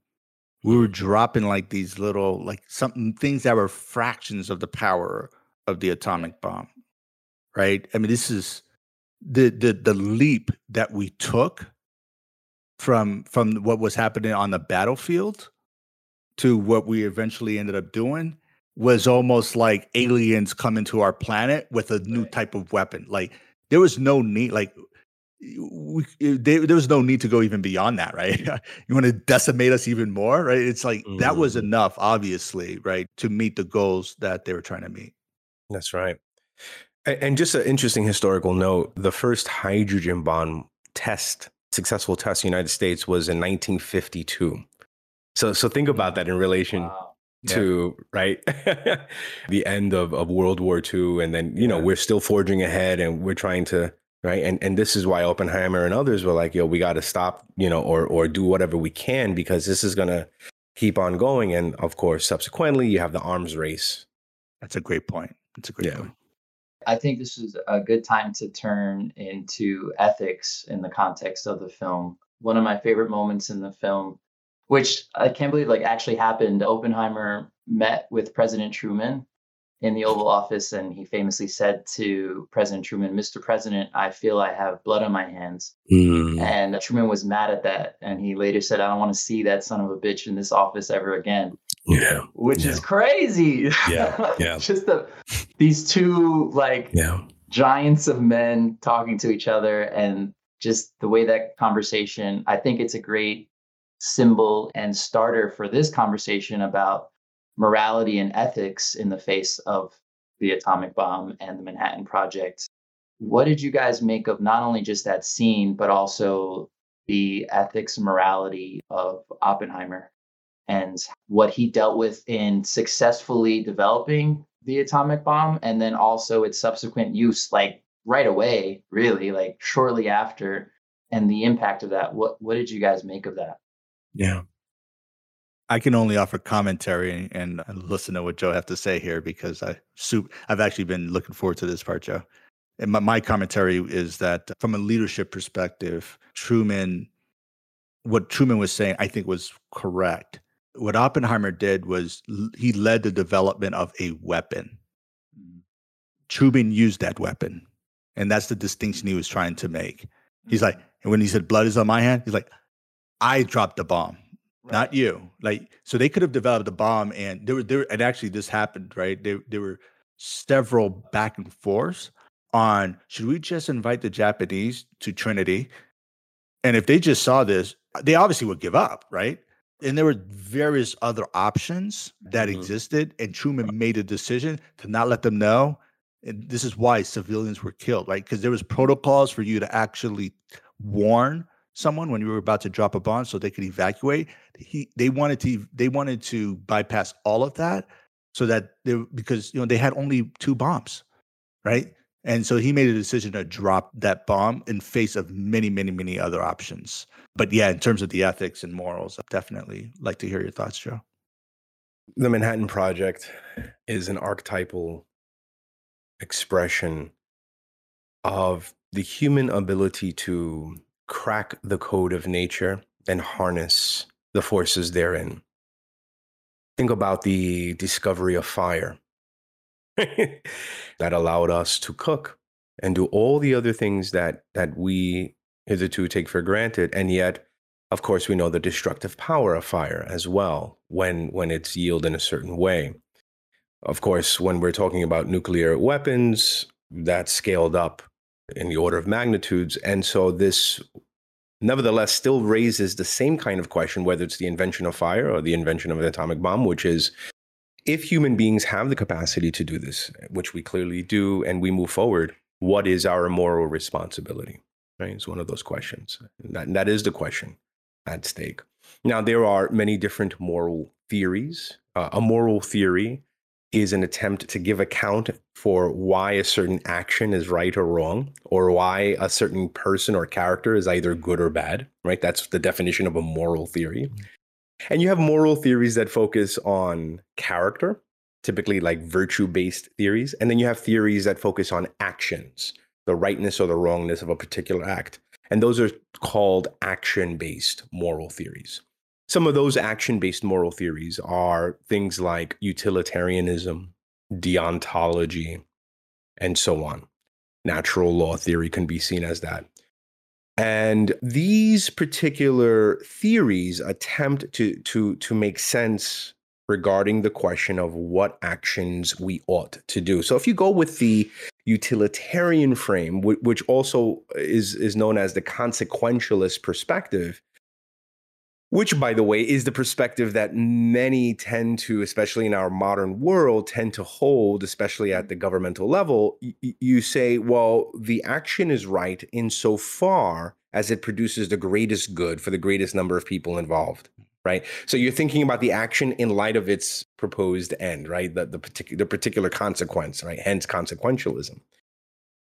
We were dropping like these little, like something things that were fractions of the power of the atomic bomb, right? I mean, this is the the the leap that we took from from what was happening on the battlefield to what we eventually ended up doing was almost like aliens coming to our planet with a new type of weapon. Like there was no need, like we, there, there was no need to go even beyond that, right? you want to decimate us even more, right? It's like mm. that was mm-hmm. enough, obviously, right, to meet the goals that they were trying to meet. That's right. And just an interesting historical note: the first hydrogen bomb test successful test in the United States was in 1952. So so think mm. about that in relation wow. to yeah. right the end of, of World War II, and then you know we're still forging ahead, and we're trying to right, and and this is why Oppenheimer and others were like, yo, we got to stop, you know, or or do whatever we can because this is gonna keep on going, and of course, subsequently, you have the arms race. That's a great point. That's a great yeah. point. I think this is a good time to turn into ethics in the context of the film. One of my favorite moments in the film, which I can't believe like actually happened, Oppenheimer met with President Truman in the Oval Office and he famously said to President Truman, "Mr. President, I feel I have blood on my hands." Mm. And Truman was mad at that and he later said, "I don't want to see that son of a bitch in this office ever again." Yeah. Which yeah. is crazy. Yeah. Yeah. Just the these two like yeah. giants of men talking to each other and just the way that conversation, I think it's a great symbol and starter for this conversation about morality and ethics in the face of the atomic bomb and the Manhattan Project. What did you guys make of not only just that scene, but also the ethics and morality of Oppenheimer and what he dealt with in successfully developing the atomic bomb and then also its subsequent use like right away really like shortly after and the impact of that. What what did you guys make of that? Yeah. I can only offer commentary and, listen to what Joe have to say here because I I've actually been looking forward to this part, Joe. And my, my commentary is that uh, from a leadership perspective, Truman, what Truman was saying, I think was correct what Oppenheimer did was he led the development of a weapon. Mm. Truman used that weapon. And that's the distinction he was trying to make. He's like, and when he said blood is on my hand, he's like, I dropped the bomb, right. not you. Like, so they could have developed a bomb and there were there and actually this happened, right? There there were several back and forths on should we just invite the Japanese to Trinity? And if they just saw this, they obviously would give up, right? And there were various other options that mm-hmm. existed and truman made a decision to not let them know and this is why civilians were killed right? Because there was protocols for you to actually warn someone when you were about to drop a bomb so they could evacuate. He, they wanted to they wanted to bypass all of that so that they because you know they had only two bombs right and so he made a decision to drop that bomb in face of many, many, many other options. But yeah, in terms of the ethics and morals, I'd definitely like to hear your thoughts, Joe. The Manhattan Project is an archetypal expression of the human ability to crack the code of nature and harness the forces therein. Think about the discovery of fire that allowed us to cook and do all the other things that that we hitherto take for granted. And yet of course we know the destructive power of fire as well when when it's yielded in a certain way. Of course when we're talking about nuclear weapons that's scaled up in the order of magnitudes. And so this nevertheless still raises the same kind of question, whether it's the invention of fire or the invention of an atomic bomb, which is if human beings have the capacity to do this, which we clearly do, and we move forward, what is our moral responsibility? Right? It's one of those questions. That, that is the question at stake. Now, there are many different moral theories. Uh, a moral theory is an attempt to give account for why a certain action is right or wrong, or why a certain person or character is either good or bad, right? That's the definition of a moral theory. And you have moral theories that focus on character, typically like virtue based theories. And then you have theories that focus on actions, the rightness or the wrongness of a particular act. And those are called action based moral theories. Some of those action based moral theories are things like utilitarianism, deontology, and so on. Natural law theory can be seen as that. And these particular theories attempt to, to, to make sense regarding the question of what actions we ought to do. So if you go with the utilitarian frame, which also is, is known as the consequentialist perspective, which by the way is the perspective that many tend to especially in our modern world tend to hold especially at the governmental level. Y- you say well the action is right insofar as it produces the greatest good for the greatest number of people involved right? So you're thinking about the action in light of its proposed end right? The, the particular the particular consequence right? Hence consequentialism.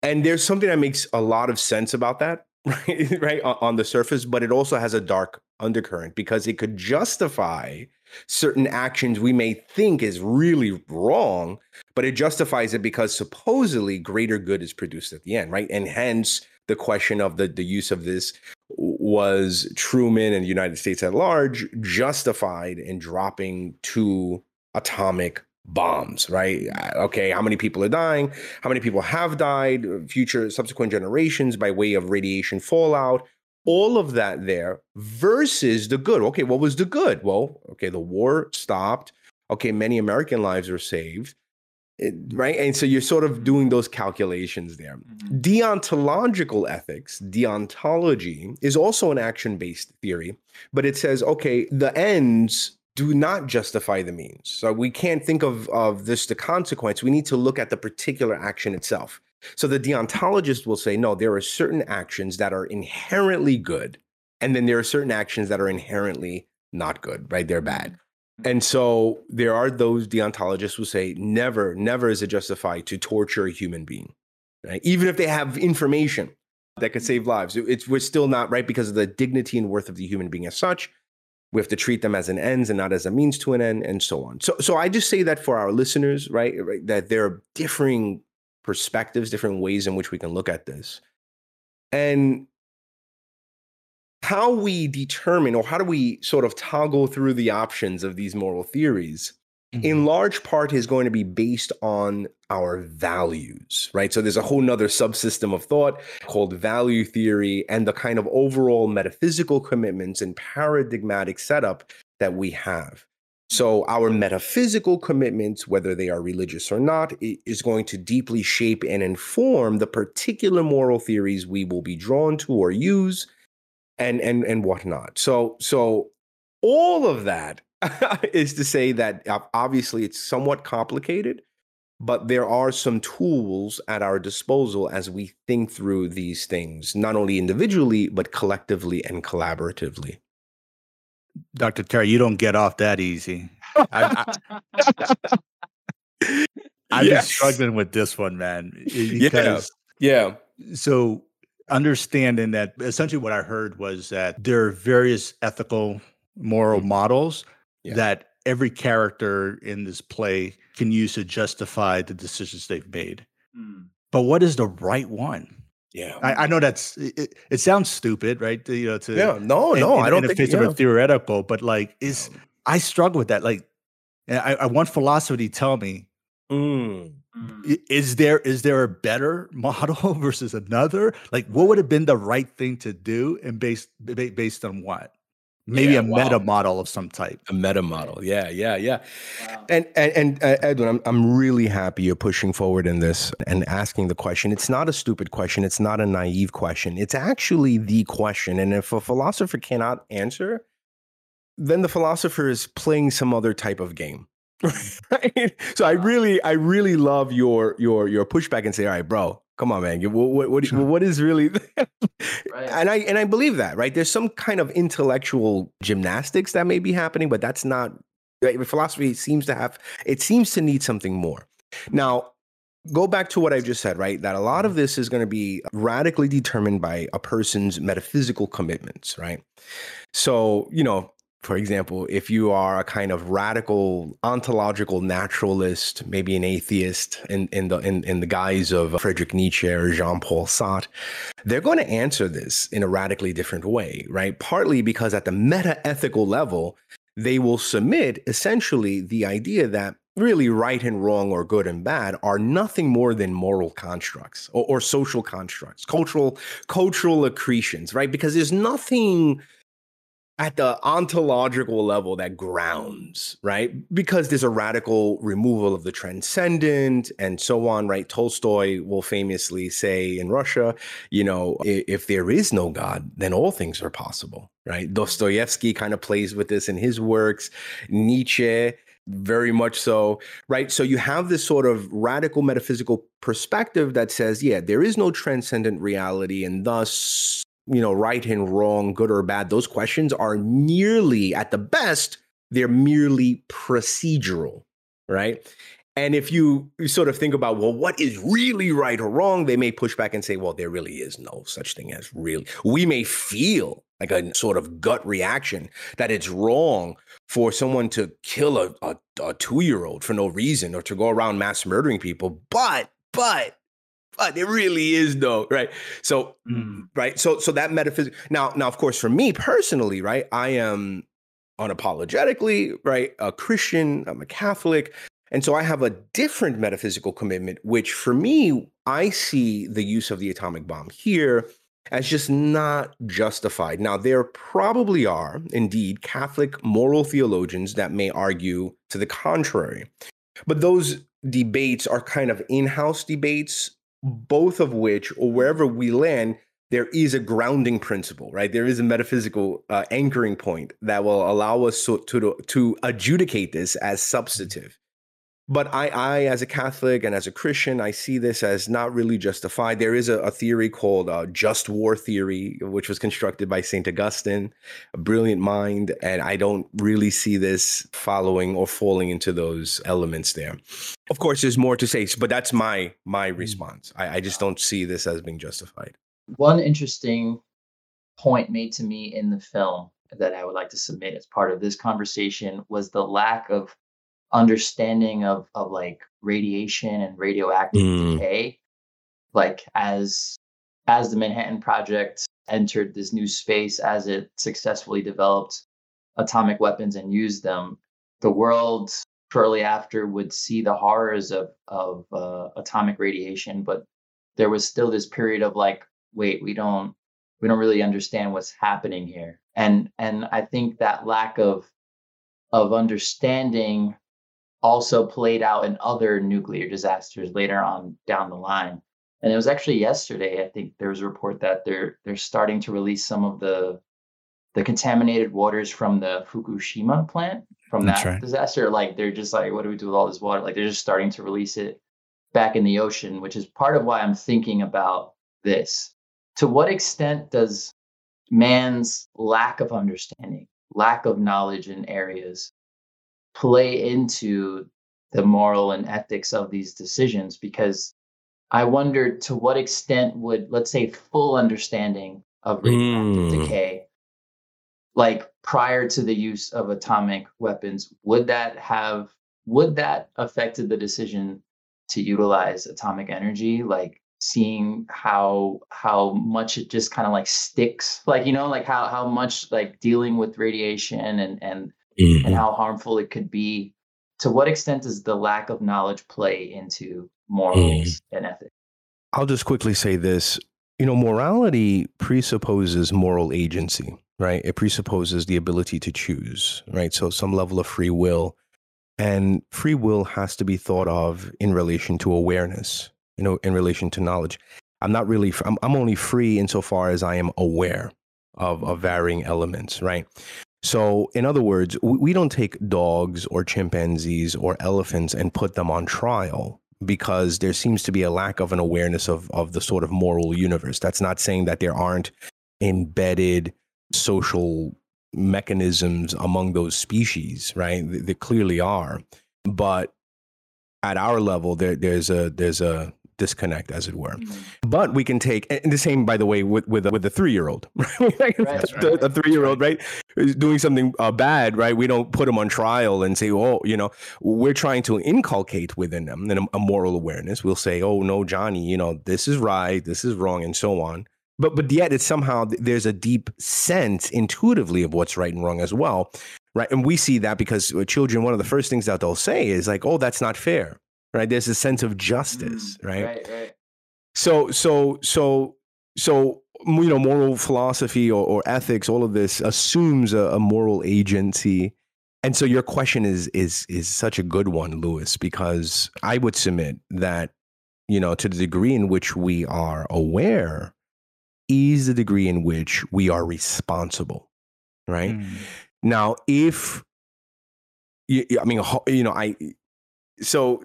And there's something that makes a lot of sense about that right, right? On the surface, but it also has a dark undercurrent because it could justify certain actions we may think is really wrong, but it justifies it because supposedly greater good is produced at the end, right? And hence the question of the, the use of this was Truman and the United States at large justified in dropping two atomic bombs, right? Uh, okay, how many people are dying? How many people have died? Future subsequent generations by way of radiation fallout. All of that there versus the good. Okay, what was the good? Well, okay, the war stopped. Okay, many American lives were saved. It, right? And so you're sort of doing those calculations there. Mm-hmm. Deontological ethics, deontology, is also an action based theory, but it says, okay, the ends do not justify the means. So we can't think of, of this the consequence. We need to look at the particular action itself. So the deontologist will say, no, there are certain actions that are inherently good. And then there are certain actions that are inherently not good, right? They're bad. Mm-hmm. And so there are those deontologists who say, never, never is it justified to torture a human being, right? Even if they have information that could save lives. It's, we're still not right because of the dignity and worth of the human being as such we have to treat them as an ends and not as a means to an end and so on so so i just say that for our listeners right, right that there are differing perspectives different ways in which we can look at this and how we determine or how do we sort of toggle through the options of these moral theories mm-hmm. in large part is going to be based on our values, right? So there's a whole nother subsystem of thought called value theory and the kind of overall metaphysical commitments and paradigmatic setup that we have. So our metaphysical commitments, whether they are religious or not, is going to deeply shape and inform the particular moral theories we will be drawn to or use and and and whatnot. So so all of that is to say that obviously it's somewhat complicated, but there are some tools at our disposal as we think through these things, not only individually, but collectively and collaboratively. Dr. Terry, you don't get off that easy. I, am yes. struggling with this one, man. Because, yeah. Yeah. So understanding that essentially what I heard was that there are various ethical, moral mm-hmm. models yeah. that every character in this play can use to justify the decisions they've made. Mm. But what is the right one? Yeah, I, I know that's it, it, Sounds stupid, right? To, you know, to yeah, no, no, in, I don't in think it's yeah. theoretical, but like, is I struggle with that. Like, I, I want philosophy to tell me, mm. is there is there a better model versus another? Like, what would have been the right thing to do, and based based on what? Maybe Yeah, a wow. meta model of some type. A meta model. Yeah, yeah, yeah. Wow. And and, and uh, Edwin, I'm I'm really happy you're pushing forward in this and asking the question. It's not a stupid question. It's not a naive question. It's actually the question. And if a philosopher cannot answer, then the philosopher is playing some other type of game. right? So I really, I really love your your your pushback and say, all right, bro, come on, man. What what what, what is really? Right. And I and I believe that, right? There's some kind of intellectual gymnastics that may be happening, but that's not right? philosophy seems to have it seems to need something more. Now, go back to what I just said, right? That a lot of this is going to be radically determined by a person's metaphysical commitments, right? So, you know, for example, if you are a kind of radical ontological naturalist, maybe an atheist in, in the in, in the guise of Friedrich Nietzsche or Jean-Paul Sartre, they're going to answer this in a radically different way, right? Partly because at the meta-ethical level, they will submit essentially the idea that really right and wrong or good and bad are nothing more than moral constructs or, or social constructs, cultural cultural accretions, right? Because there's nothing at the ontological level that grounds, right? Because there's a radical removal of the transcendent and so on, right? Tolstoy will famously say in Russia, you know, "I- if there is no God, then all things are possible, right? Dostoevsky kind of plays with this in his works, Nietzsche, very much so, right? So you have this sort of radical metaphysical perspective that says, yeah, there is no transcendent reality, and thus you know, right and wrong, good or bad, those questions are merely, at the best, they're merely procedural, right? And if you you sort of think about, well, what is really right or wrong, they may push back and say, well, there really is no such thing as really. We may feel like a sort of gut reaction that it's wrong for someone to kill a, a, a two year old for no reason or to go around mass murdering people. But, but, but there really is though right? So mm. right? So so that metaphysics now now of course for me personally right i am unapologetically right a christian i'm a catholic and so i have a different metaphysical commitment which for me i see the use of the atomic bomb here as just not justified. Now there probably are indeed catholic moral theologians that may argue to the contrary but those debates are kind of in-house debates both of which or wherever we land there is a grounding principle, right? There is a metaphysical uh, anchoring point that will allow us so, to to adjudicate this as substantive. But I, I, as a Catholic and as a Christian, I see this as not really justified. There is a, a theory called uh, just war theory, which was constructed by Saint Augustine, a brilliant mind, and I don't really see this following or falling into those elements there. Of course, there's more to say, but that's my my response. I, I just don't see this as being justified. One interesting point made to me in the film that I would like to submit as part of this conversation was the lack of understanding of of like radiation and radioactive Mm. decay. Like as as the Manhattan Project entered this new space, as it successfully developed atomic weapons and used them, the world shortly after would see the horrors of of uh, atomic radiation, but there was still this period of like, wait, we don't we don't really understand what's happening here, and and I think that lack of of understanding also played out in other nuclear disasters later on down the line. And it was actually yesterday, I think there was a report that they're they're starting to release some of the the contaminated waters from the Fukushima plant from That's that right. disaster. Like they're just like, what do we do with all this water? Like they're just starting to release it back in the ocean, which is part of why I'm thinking about this. To what extent does man's lack of understanding, lack of knowledge in areas play into the moral and ethics of these decisions? Because I wonder to what extent would, let's say, full understanding of radioactive Mm. decay, like prior to the use of atomic weapons, would that have would that affected the decision to utilize atomic energy? Like seeing how how much it just kind of like sticks, like you know, like how how much like dealing with radiation and and and mm-hmm. how harmful it could be. To what extent does the lack of knowledge play into morals mm. and ethics? I'll just quickly say this. You know, morality presupposes moral agency, right? It presupposes the ability to choose, right? So some level of free will. And free will has to be thought of in relation to awareness, you know, in relation to knowledge. I'm not really, I'm, I'm only free insofar as I am aware of, of varying elements, right? So, in other words, we don't take dogs or chimpanzees or elephants and put them on trial because there seems to be a lack of an awareness of, of the sort of moral universe. That's not saying that there aren't embedded social mechanisms among those species, right? There clearly are. But at our level, there, there's a there's a disconnect, as it were. Mm-hmm. But we can take and the same, by the way, with with with a three year old, right? right, right. A three year old, right, is doing something uh, bad, right? We don't put them on trial and say, oh, you know, we're trying to inculcate within them a, a moral awareness. We'll say, oh no, Johnny, you know, this is right, this is wrong, and so on. But but yet, it's somehow there's a deep sense intuitively of what's right and wrong as well, right? And we see that because children, one of the first things that they'll say is like, oh, that's not fair right? There's a sense of justice, mm, right? Right, right. So, so, so, so, you know, moral philosophy or, or ethics, all of this assumes a, a moral agency. And so your question is is is such a good one, Lewis, because I would submit that, you know, to the degree in which we are aware is the degree in which we are responsible, right? Mm. Now, if I mean, you know, I so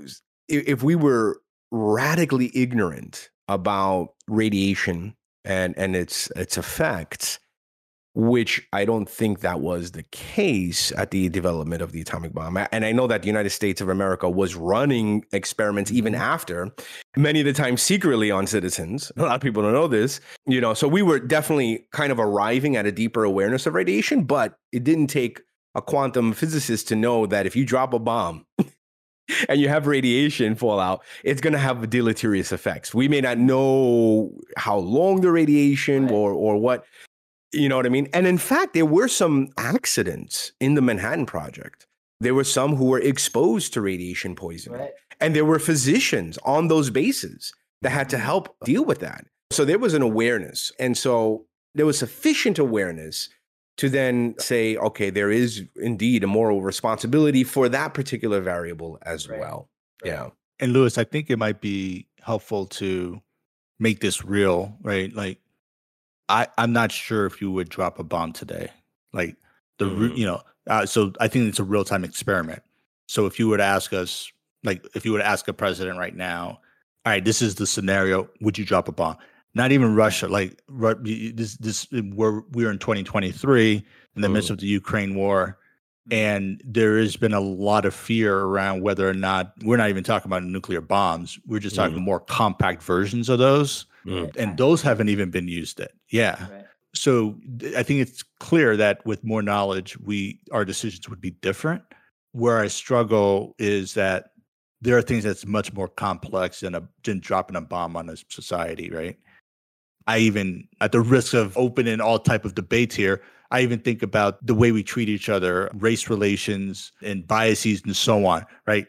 if we were radically ignorant about radiation and and its its effects which I don't think that was the case at the development of the atomic bomb. And I know that the United States of America was running experiments even mm-hmm. after, many of the time secretly on citizens. A lot of people don't know this, you know. So we were definitely kind of arriving at a deeper awareness of radiation, but it didn't take a quantum physicist to know that if you drop a bomb and you have radiation fallout, it's going to have deleterious effects. We may not know how long the radiation right. or or what, you know what I mean? And in fact, there were some accidents in the Manhattan Project. There were some who were exposed to radiation poisoning. Right. And there were physicians on those bases that had to help deal with that. So there was an awareness. And so there was sufficient awareness to then say, okay, there is indeed a moral responsibility for that particular variable as right. well. Right. Yeah. And Lewis, I think it might be helpful to make this real, right? Like, I I'm not sure if you would drop a bomb today. Like the mm. you know, uh, so I think it's a real time experiment. So if you were to ask us, like, if you were to ask a president right now, all right, this is the scenario, would you drop a bomb? Not even Russia. Like this, this we're we're in 2023 in the Ooh. midst of the Ukraine war, mm. and there has been a lot of fear around whether or not we're not even talking about nuclear bombs. We're just talking mm. more compact versions of those, mm. and those haven't even been used yet. Yeah. Right. So I think it's clear that with more knowledge, we our decisions would be different. Where I struggle is that there are things that's much more complex than a than dropping a bomb on a society, right? I even, at the risk of opening all type of debates here, I even think about the way we treat each other, race relations and biases and so on, right?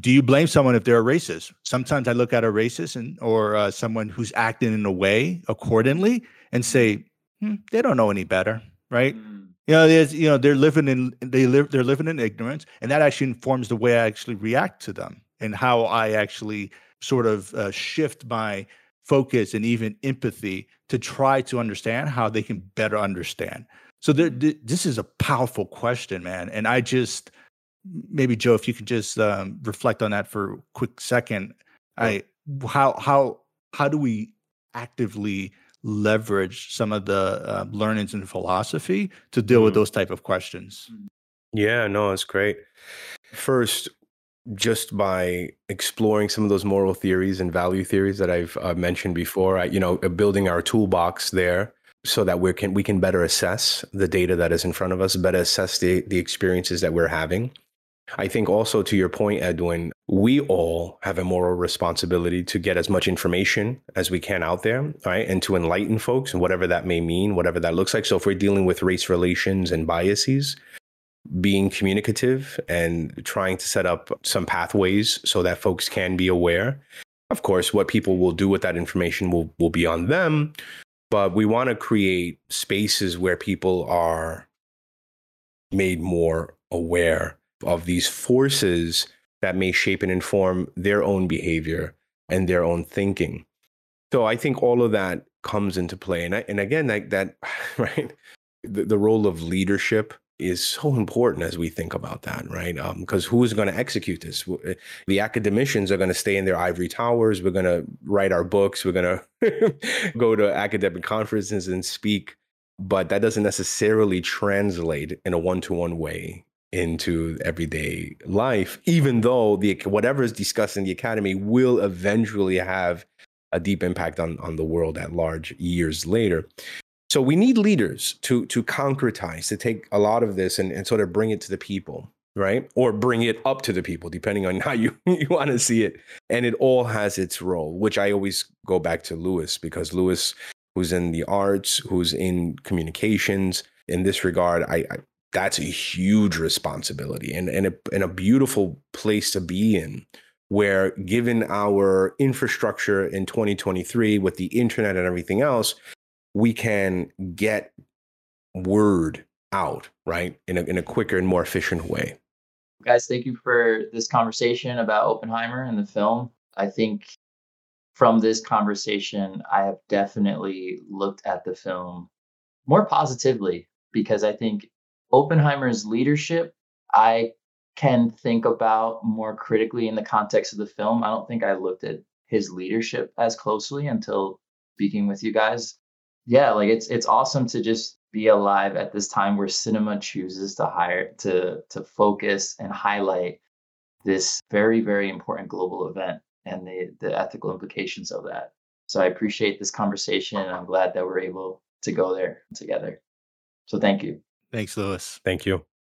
Do you blame someone if they're a racist? Sometimes I look at a racist and or uh, someone who's acting in a way accordingly and say, hmm, they don't know any better, right? Mm. You know, there's, you know, they're living in they live they're living in ignorance, and that actually informs the way I actually react to them and how I actually sort of uh, shift my focus and even empathy to try to understand how they can better understand. So there, this is a powerful question, man. And I just maybe Joe, if you could just um, reflect on that for a quick second. I how how how do we actively leverage some of the uh, learnings in philosophy to deal mm. with those type of questions? Yeah, no, it's great. First, just by exploring some of those moral theories and value theories that I've uh, mentioned before, I, you know, uh, building our toolbox there so that we can we can better assess the data that is in front of us, better assess the the experiences that we're having. I think also to your point, Edwin, we all have a moral responsibility to get as much information as we can out there, right? And to enlighten folks and whatever that may mean, whatever that looks like. So if we're dealing with race relations and biases, being communicative and trying to set up some pathways so that folks can be aware. Of course, what people will do with that information will, will be on them. but we want to create spaces where people are made more aware of these forces that may shape and inform their own behavior and their own thinking. So I think all of that comes into play. And, I, and again, like that, right? The, the role of leadership is so important as we think about that, right? Because um, who's going to execute this? Eh, the academicians are going to stay in their ivory towers. We're going to write our books. We're going to go to academic conferences and speak. But that doesn't necessarily translate in a one to one way into everyday life, even though the whatever is discussed in the academy will eventually have a deep impact on, on the world at large years later. So we need leaders to to concretize, to take a lot of this and, and sort of bring it to the people, right? Or bring it up to the people, depending on how you, you want to see it. And it all has its role, which I always go back to Lewis, because Lewis, who's in the arts, who's in communications, in this regard, I, I that's a huge responsibility and, and, a, and a beautiful place to be in where given our infrastructure in 2023 with the internet and everything else we can get word out right in a, in a quicker and more efficient way guys thank you for this conversation about oppenheimer and the film i think from this conversation i have definitely looked at the film more positively because i think Oppenheimer's leadership, I can think about more critically in the context of the film. I don't think I looked at his leadership as closely until speaking with you guys. Yeah, like it's it's awesome to just be alive at this time where cinema chooses to hire to to focus and highlight this very very important global event and the the ethical implications of that. So I appreciate this conversation and I'm glad that we're able to go there together. So thank you. Thanks, Lewis. Thank you.